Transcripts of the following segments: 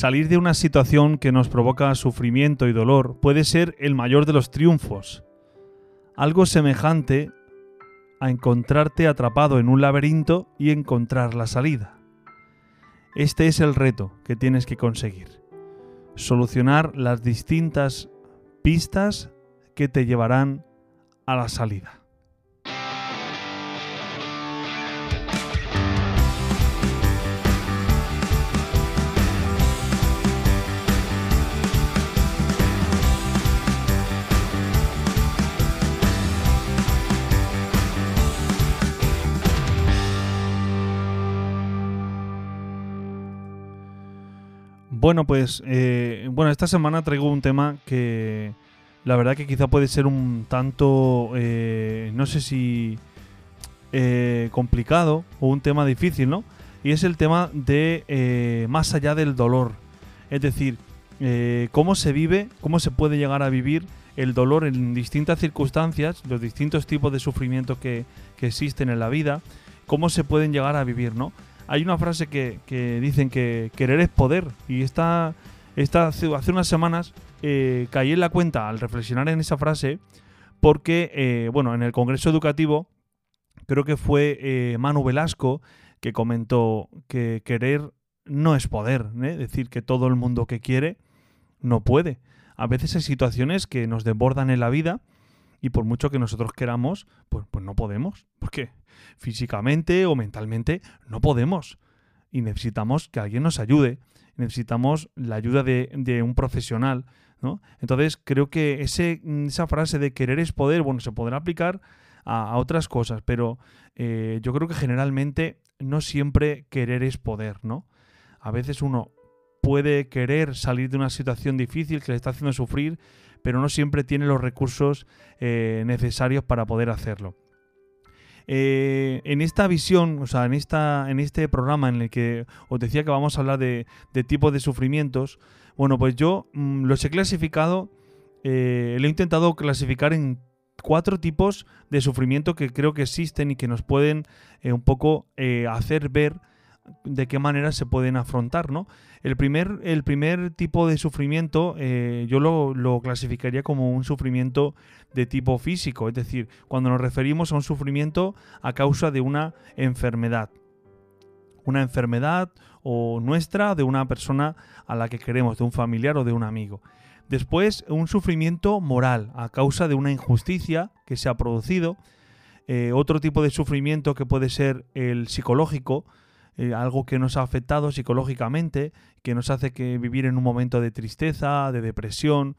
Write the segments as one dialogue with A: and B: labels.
A: Salir de una situación que nos provoca sufrimiento y dolor puede ser el mayor de los triunfos. Algo semejante a encontrarte atrapado en un laberinto y encontrar la salida. Este es el reto que tienes que conseguir. Solucionar las distintas pistas que te llevarán a la salida. Bueno, pues eh, bueno, esta semana traigo un tema que la verdad que quizá puede ser un tanto, eh, no sé si eh, complicado o un tema difícil, ¿no? Y es el tema de eh, más allá del dolor. Es decir, eh, cómo se vive, cómo se puede llegar a vivir el dolor en distintas circunstancias, los distintos tipos de sufrimiento que, que existen en la vida, cómo se pueden llegar a vivir, ¿no? Hay una frase que, que dicen que querer es poder y esta, esta hace, unas semanas eh, caí en la cuenta al reflexionar en esa frase porque, eh, bueno, en el Congreso Educativo creo que fue eh, Manu Velasco que comentó que querer no es poder, ¿eh? decir, que todo el mundo que quiere no puede. A veces hay situaciones que nos desbordan en la vida y por mucho que nosotros queramos, pues, pues no podemos. ¿Por qué? Físicamente o mentalmente no podemos. Y necesitamos que alguien nos ayude. Necesitamos la ayuda de, de un profesional. ¿no? Entonces creo que ese, esa frase de querer es poder, bueno, se podrá aplicar a, a otras cosas, pero eh, yo creo que generalmente no siempre querer es poder, ¿no? A veces uno puede querer salir de una situación difícil que le está haciendo sufrir, pero no siempre tiene los recursos eh, necesarios para poder hacerlo. Eh, en esta visión, o sea, en, esta, en este programa en el que os decía que vamos a hablar de, tipos de sufrimientos, bueno, pues yo mm, los he clasificado, eh, lo he intentado clasificar en cuatro tipos de sufrimiento que creo que existen y que nos pueden eh, un poco hacer ver de qué manera se pueden afrontar, ¿no? El primer, el primer tipo de sufrimiento eh, yo lo, lo clasificaría como un sufrimiento de tipo físico, es decir, cuando nos referimos a un sufrimiento a causa de una enfermedad. Una enfermedad o nuestra de una persona a la que queremos, de un familiar o de un amigo. Después, un sufrimiento moral a causa de una injusticia que se ha producido. Eh, otro tipo de sufrimiento que puede ser el psicológico, eh, algo que nos ha afectado psicológicamente, que nos hace que vivir en un momento de tristeza, de depresión.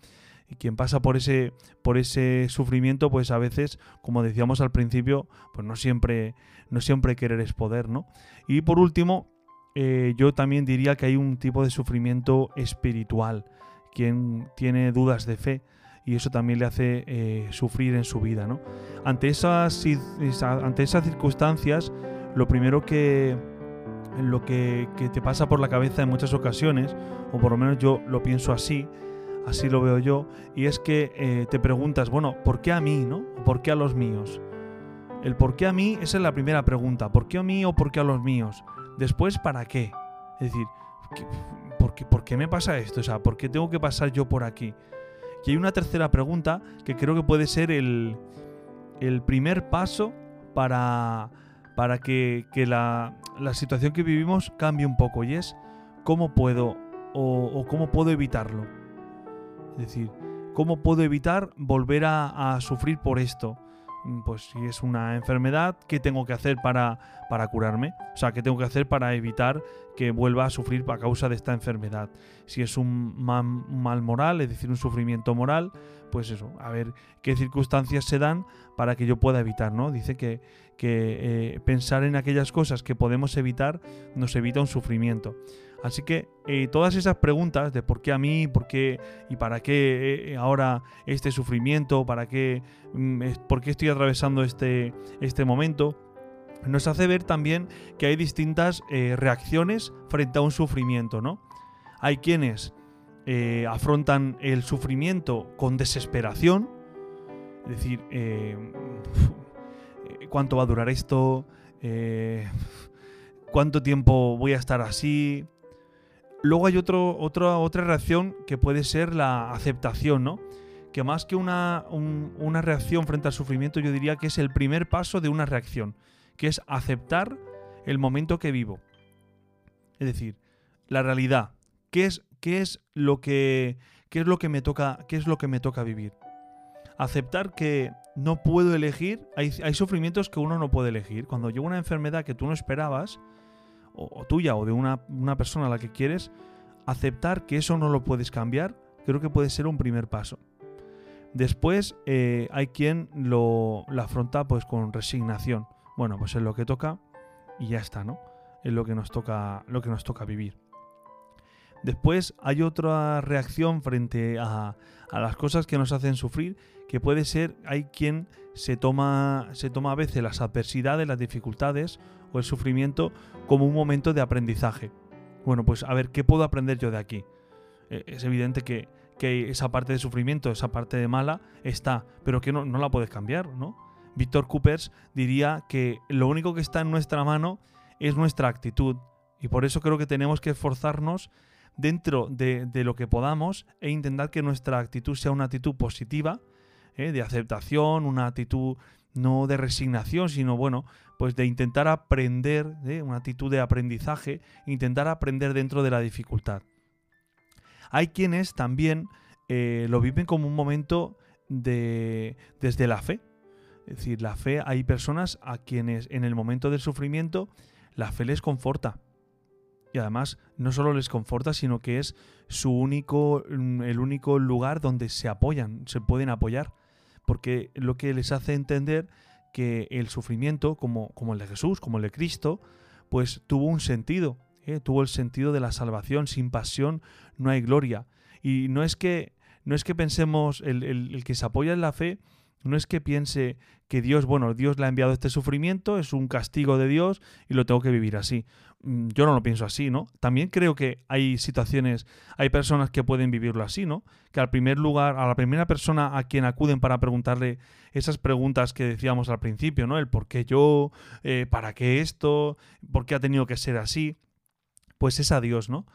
A: Y quien pasa por ese, por ese sufrimiento, pues a veces, como decíamos al principio, pues no siempre, no siempre querer es poder, ¿no? Y por último, eh, yo también diría que hay un tipo de sufrimiento espiritual, quien tiene dudas de fe y eso también le hace eh, sufrir en su vida, ¿no? Ante esas, esa- ante esas circunstancias, lo primero que, lo que, te pasa por la cabeza en muchas ocasiones, o por lo menos yo lo pienso así, así lo veo yo, y es que eh, te preguntas, bueno, ¿por qué a mí, no? ¿O ¿Por qué a los míos? El por qué a mí, esa es la primera pregunta. ¿Por qué a mí o por qué a los míos? Después, ¿para qué? Es decir, ¿qué- ¿por qué, por qué me pasa esto? O sea, ¿por qué tengo que pasar yo por aquí? Y hay una tercera pregunta que creo que puede ser el, el primer paso para, para que, que la, la situación que vivimos cambie un poco y es cómo puedo o, cómo puedo evitarlo. Es decir, ¿cómo puedo evitar volver a sufrir por esto? Mm, Pues si es una enfermedad, ¿qué tengo que hacer para, para curarme? O sea, ¿qué tengo que hacer para evitar que vuelva a sufrir a causa de esta enfermedad? Si es un ma- un mal moral, es decir, un sufrimiento moral, pues eso, a ver qué circunstancias se dan para que yo pueda evitar, ¿no? Dice que, que eh, pensar en aquellas cosas que podemos evitar nos evita un sufrimiento. Así que eh, todas esas preguntas de por qué a mí, por qué y para qué eh, ahora este sufrimiento, para qué, mm, por qué estoy atravesando este, este momento, nos hace ver también que hay distintas eh, reacciones frente a un sufrimiento, ¿no? Hay quienes afrontan el sufrimiento con desesperación, es decir, ¿cuánto va a durar esto? ¿Cuánto tiempo voy a estar así? Luego hay otro, otra otra reacción que puede ser la aceptación, ¿no? Que más que una, un- una reacción frente al sufrimiento, yo diría que es el primer paso de una reacción, que es aceptar el momento que vivo. Es decir, la realidad. ¿Qué es, qué es lo que qué es lo que me toca qué es lo que me toca vivir? Aceptar que no puedo elegir. Hay, hay sufrimientos que uno no puede elegir. Cuando llega una enfermedad que tú no esperabas, o, tuya o de una, una persona a la que quieres, aceptar que eso no lo puedes cambiar, creo que puede ser un primer paso. Después eh, hay quien lo, lo afronta pues con resignación. Bueno, pues es lo que toca y ya está, ¿no? Es lo que nos toca, lo que nos toca vivir. Después hay otra reacción frente a, a las cosas que nos hacen sufrir, que puede ser, hay quien se toma, se toma a veces las adversidades, las dificultades o el sufrimiento como un momento de aprendizaje. Bueno, pues a ver, ¿qué puedo aprender yo de aquí? Eh, es evidente que, que esa parte de sufrimiento, esa parte de mala, está, pero que no, no la puedes cambiar, ¿no? Víctor Coopers diría que lo único que está en nuestra mano es nuestra actitud. Y por eso creo que tenemos que esforzarnos dentro de, lo que podamos e intentar que nuestra actitud sea una actitud positiva, ¿eh? de aceptación, una actitud no de resignación, sino bueno, pues de intentar aprender, ¿eh? una actitud de aprendizaje, intentar aprender dentro de la dificultad. Hay quienes también eh, lo viven como un momento de desde la fe. Es decir, la fe, hay personas a quienes en el momento del sufrimiento la fe les conforta. Y además no solo les conforta, sino que es su único, mm, el único lugar donde se apoyan, se pueden apoyar. Porque lo que les hace entender que el sufrimiento, como, como el de Jesús, como el de Cristo, pues tuvo un sentido, ¿eh? tuvo el sentido de la salvación. Sin pasión no hay gloria. Y no es que, no es que pensemos, el, el- el que se apoya en la fe, no es que piense que Dios, bueno, Dios le ha enviado este sufrimiento, es un castigo de Dios y lo tengo que vivir así. Mm, Yo no lo pienso así, ¿no? También creo que hay situaciones, hay personas que pueden vivirlo así, ¿no? Que al primer lugar, a la primera persona a quien acuden para preguntarle esas preguntas que decíamos al principio, ¿no? El por qué yo, eh, para qué esto, por qué ha tenido que ser así, pues es a Dios, ¿no?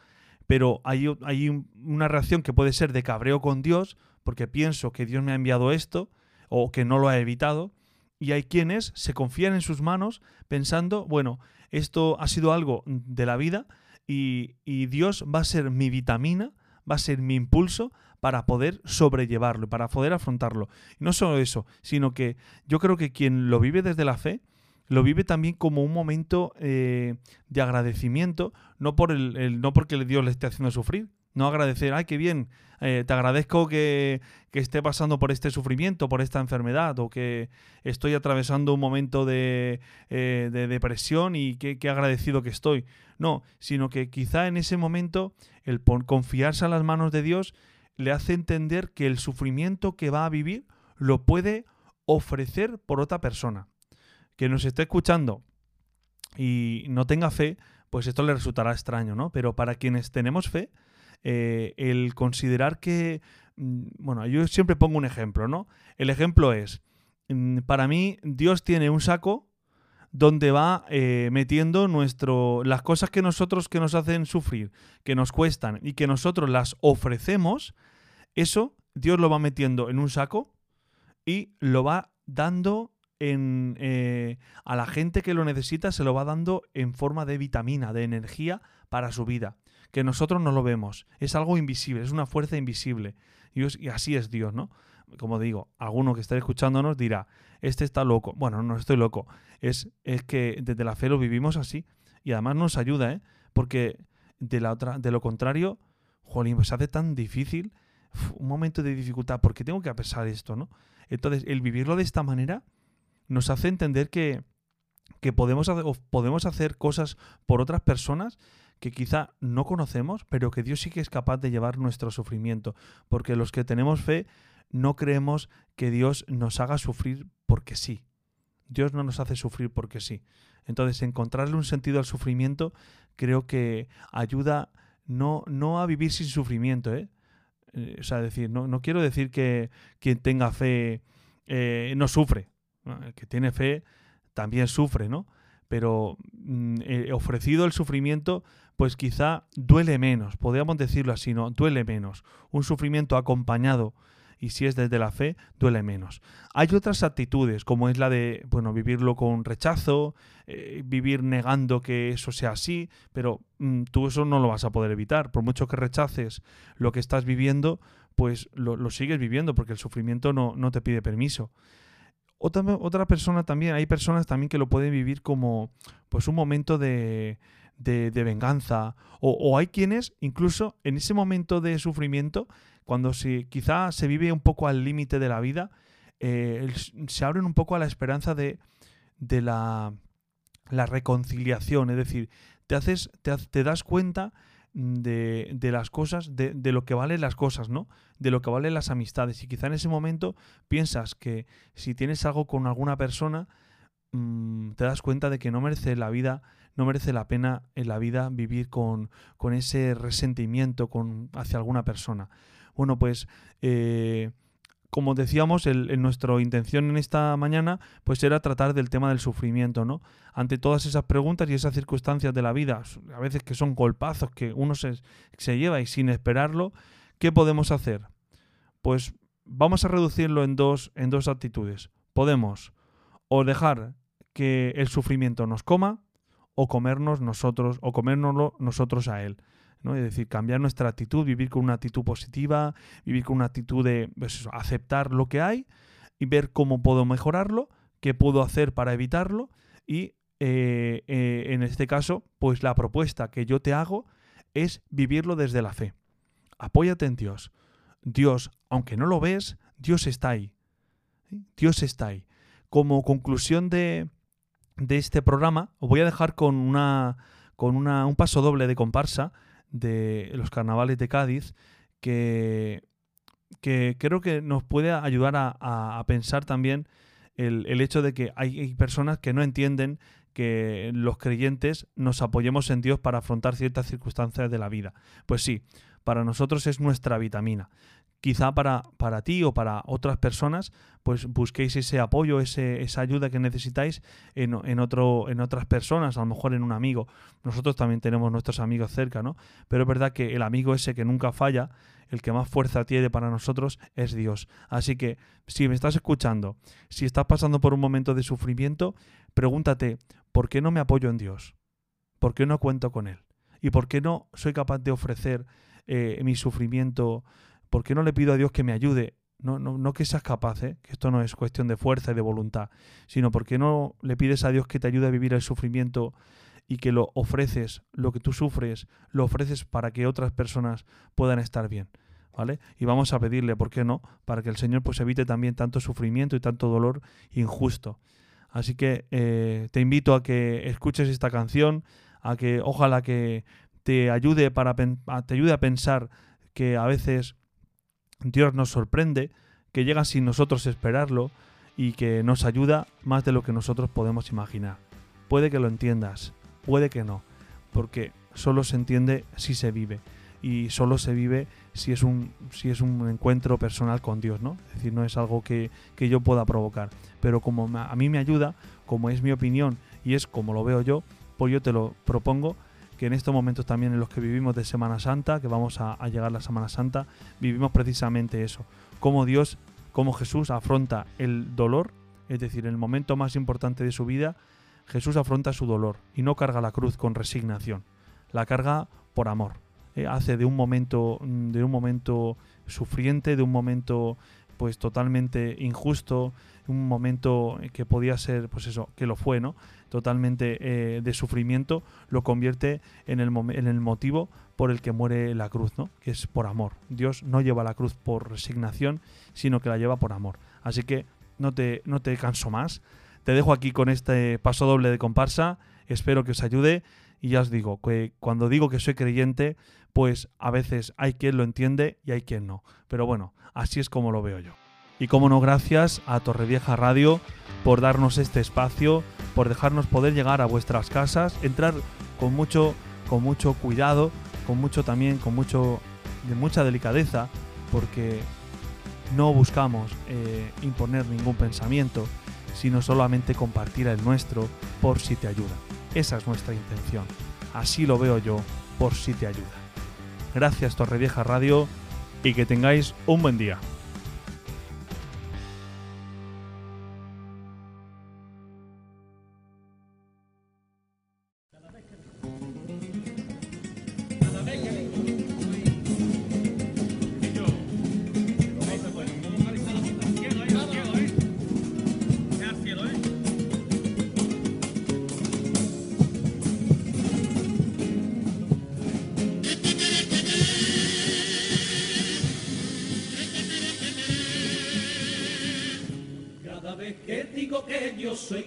A: Pero hay, hay un- una reacción que puede ser de cabreo con Dios, porque pienso que Dios me ha enviado esto, o que no lo ha evitado, y hay quienes se confían en sus manos pensando, bueno, esto ha sido algo de la vida y, Dios va a ser mi vitamina, va a ser mi impulso para poder sobrellevarlo, para poder afrontarlo. Y no solo eso, sino que yo creo que quien lo vive desde la fe, lo vive también como un momento eh, de agradecimiento, no, por el, el- no porque Dios le esté haciendo sufrir, no agradecer, ay, qué bien, eh, te agradezco que, que esté pasando por este sufrimiento, por esta enfermedad, o que estoy atravesando un momento de, eh, de depresión y qué, agradecido que estoy. No, sino que quizá en ese momento el confiarse a las manos de Dios le hace entender que el sufrimiento que va a vivir lo puede ofrecer por otra persona. Que nos esté escuchando y no tenga fe, pues esto le resultará extraño, ¿no? Pero para quienes tenemos fe, eh, el considerar que, mm, bueno, yo siempre pongo un ejemplo, ¿no? El ejemplo es, mm, para mí Dios tiene un saco donde va eh, metiendo nuestro las cosas que nosotros que nos hacen sufrir, que nos cuestan y que nosotros las ofrecemos, eso Dios lo va metiendo en un saco y lo va dando en, eh, a la gente que lo necesita, se lo va dando en forma de vitamina, de energía para su vida, que nosotros no lo vemos, es algo invisible, es una fuerza invisible y, así es Dios, ¿no? Como digo, alguno que esté escuchándonos dirá, este está loco. Bueno, no estoy loco. Es, es que desde la fe lo vivimos así. Y además nos ayuda, ¿eh? Porque de, la otra, de lo contrario, jolín, pues se hace tan difícil un momento de dificultad. porque tengo que pesar esto, no? Entonces, el vivirlo de esta manera nos hace entender que, que podemos, podemos hacer cosas por otras personas que quizá no conocemos, pero que Dios sí que es capaz de llevar nuestro sufrimiento. Porque los que tenemos fe no creemos que Dios nos haga sufrir porque sí. Dios no nos hace sufrir porque sí. Entonces, encontrarle un sentido al sufrimiento creo que ayuda no, no a vivir sin sufrimiento, ¿eh? Eh, O sea, decir, no, no quiero decir que quien tenga fe eh, no sufre. El que tiene fe también sufre, ¿no? Pero mm, eh, ofrecido el sufrimiento, pues quizá duele menos, podríamos decirlo así, ¿no? Duele menos. Un sufrimiento acompañado, y si es desde la fe, duele menos. Hay otras actitudes, como es la de, bueno, vivirlo con rechazo, eh, vivir negando que eso sea así, pero mm, tú eso no lo vas a poder evitar. Por mucho que rechaces lo que estás viviendo, pues lo, lo sigues viviendo, porque el sufrimiento no, no te pide permiso. Otra, otra persona también, hay personas también que lo pueden vivir como pues un momento de, de, venganza. O, hay quienes, incluso en ese momento de sufrimiento, cuando se, quizá se vive un poco al límite de la vida, eh, se abren un poco a la esperanza de, de la, la reconciliación. Es decir, te, haces, te, te das cuenta de, de las cosas, de, de lo que valen las cosas, ¿no? De lo que valen las amistades. Y quizá en ese momento piensas que si tienes algo con alguna persona, mm, te das cuenta de que no merece la vida, no merece la pena en la vida vivir con, con ese resentimiento con, hacia alguna persona. Bueno, pues eh, como decíamos, el- nuestra intención en esta mañana pues era tratar del tema del sufrimiento, ¿no? Ante todas esas preguntas y esas circunstancias de la vida, a veces que son golpazos que uno se, se lleva y sin esperarlo, ¿qué podemos hacer? Pues vamos a reducirlo en dos, en dos actitudes. Podemos o dejar que el sufrimiento nos coma o comernos nosotros o comérnoslo nosotros a él. ¿no? Es decir, cambiar nuestra actitud, vivir con una actitud positiva, vivir con una actitud de pues aceptar lo que hay y ver cómo puedo mejorarlo, qué puedo hacer para evitarlo y eh, eh, en este caso, pues la propuesta que yo te hago es vivirlo desde la fe. Apóyate en Dios. Dios, aunque no lo ves, Dios está ahí. Dios está ahí. Como conclusión de, de este programa, os voy a dejar con, una, con una, un paso doble de comparsa de los carnavales de Cádiz que, que creo que nos puede ayudar a, a- pensar también el, el hecho de que hay, hay personas que no entienden que los creyentes nos apoyemos en Dios para afrontar ciertas circunstancias de la vida. Pues sí, para nosotros es nuestra vitamina. Quizá para, para ti o para otras personas, pues busquéis ese apoyo, ese, esa ayuda que necesitáis en, en, otro, en otras personas, a lo mejor en un amigo. Nosotros también tenemos nuestros amigos cerca, ¿no? Pero es verdad que el amigo ese que nunca falla, el que más fuerza tiene para nosotros es Dios. Así que si me estás escuchando, si estás pasando por un momento de sufrimiento, pregúntate, ¿por qué no me apoyo en Dios? ¿Por qué no cuento con Él? ¿Y por qué no soy capaz de ofrecer eh, mi sufrimiento? ¿Por qué no le pido a Dios que me ayude? No, no, no que seas capaz, ¿eh? que esto no es cuestión de fuerza y de voluntad, sino por qué no le pides a Dios que te ayude a vivir el sufrimiento y que lo ofreces, lo que tú sufres, lo ofreces para que otras personas puedan estar bien. ¿Vale? Y vamos a pedirle, ¿por qué no? Para que el Señor pues evite también tanto sufrimiento y tanto dolor injusto. Así que eh, te invito a que escuches esta canción, a que ojalá que te ayude para te ayude a pensar que a veces Dios nos sorprende, que llega sin nosotros esperarlo y que nos ayuda más de lo que nosotros podemos imaginar. Puede que lo entiendas, puede que no, porque solo se entiende si se vive y solo se vive si es un si es un encuentro personal con Dios, ¿no? Es decir, no es algo que, que yo pueda provocar, pero como a mí me ayuda, como es mi opinión y es como lo veo yo, pues yo te lo propongo que en estos momentos también en los que vivimos de Semana Santa, que vamos a, a llegar la Semana Santa, vivimos precisamente eso, cómo Dios, cómo Jesús afronta el dolor, es decir, el momento más importante de su vida, Jesús afronta su dolor y no carga la cruz con resignación, la carga por amor. Eh, hace de un momento de un momento sufriente, de un momento pues totalmente injusto, un momento que podía ser, pues eso, que lo fue, ¿no? Totalmente eh, de sufrimiento, lo convierte en el, en el motivo por el que muere la cruz, ¿no? Que es por amor. Dios no lleva la cruz por resignación, sino que la lleva por amor. Así que no te, no te canso más. Te dejo aquí con este paso doble de comparsa. Espero que os ayude. Y ya os digo, que cuando digo que soy creyente, pues a veces hay quien lo entiende y hay quien no. Pero bueno, así es como lo veo yo. Y como no, gracias a Torrevieja Radio por darnos este espacio, por dejarnos poder llegar a vuestras casas, entrar con mucho, con mucho cuidado, con mucho también, con mucho, de mucha delicadeza, porque no buscamos eh, imponer ningún pensamiento, sino solamente compartir el nuestro por si te ayuda. Esa es nuestra intención. Así lo veo yo, por si te ayuda. Gracias Torrevieja Radio y que tengáis un buen día.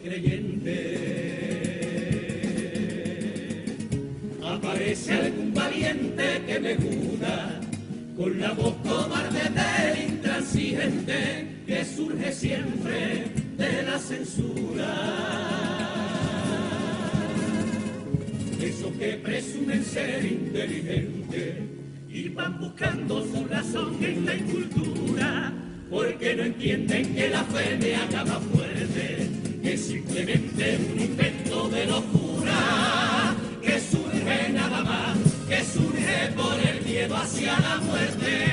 B: Creyente, aparece algún valiente que me jura con la voz cobarde del intransigente que surge siempre de la censura. Esos que presumen ser inteligentes y van buscando su razón en la incultura, porque no entienden que la fe me haga más fuerte, que simplemente es un invento de locura, que surge nada más, que surge por el miedo hacia la muerte.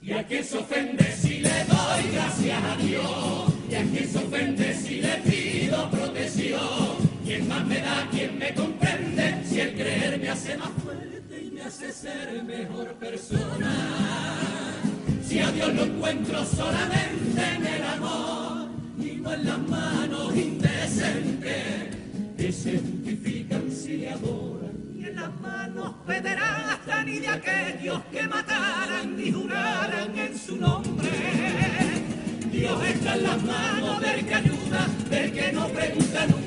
B: Y a quien se ofende si le doy gracias a Dios, y a quien se ofende si le pido protección, quien más me da, quien me comprende, si el creer me hace más fuerte y me hace ser mejor persona. Si a Dios lo encuentro solamente en el amor, y no en las manos indecentes, que se justifican si adoran. Y en las manos pederastas ni de aquellos que mataran ni juraran en su nombre. Dios está en las manos del que ayuda, del que no pregunta nunca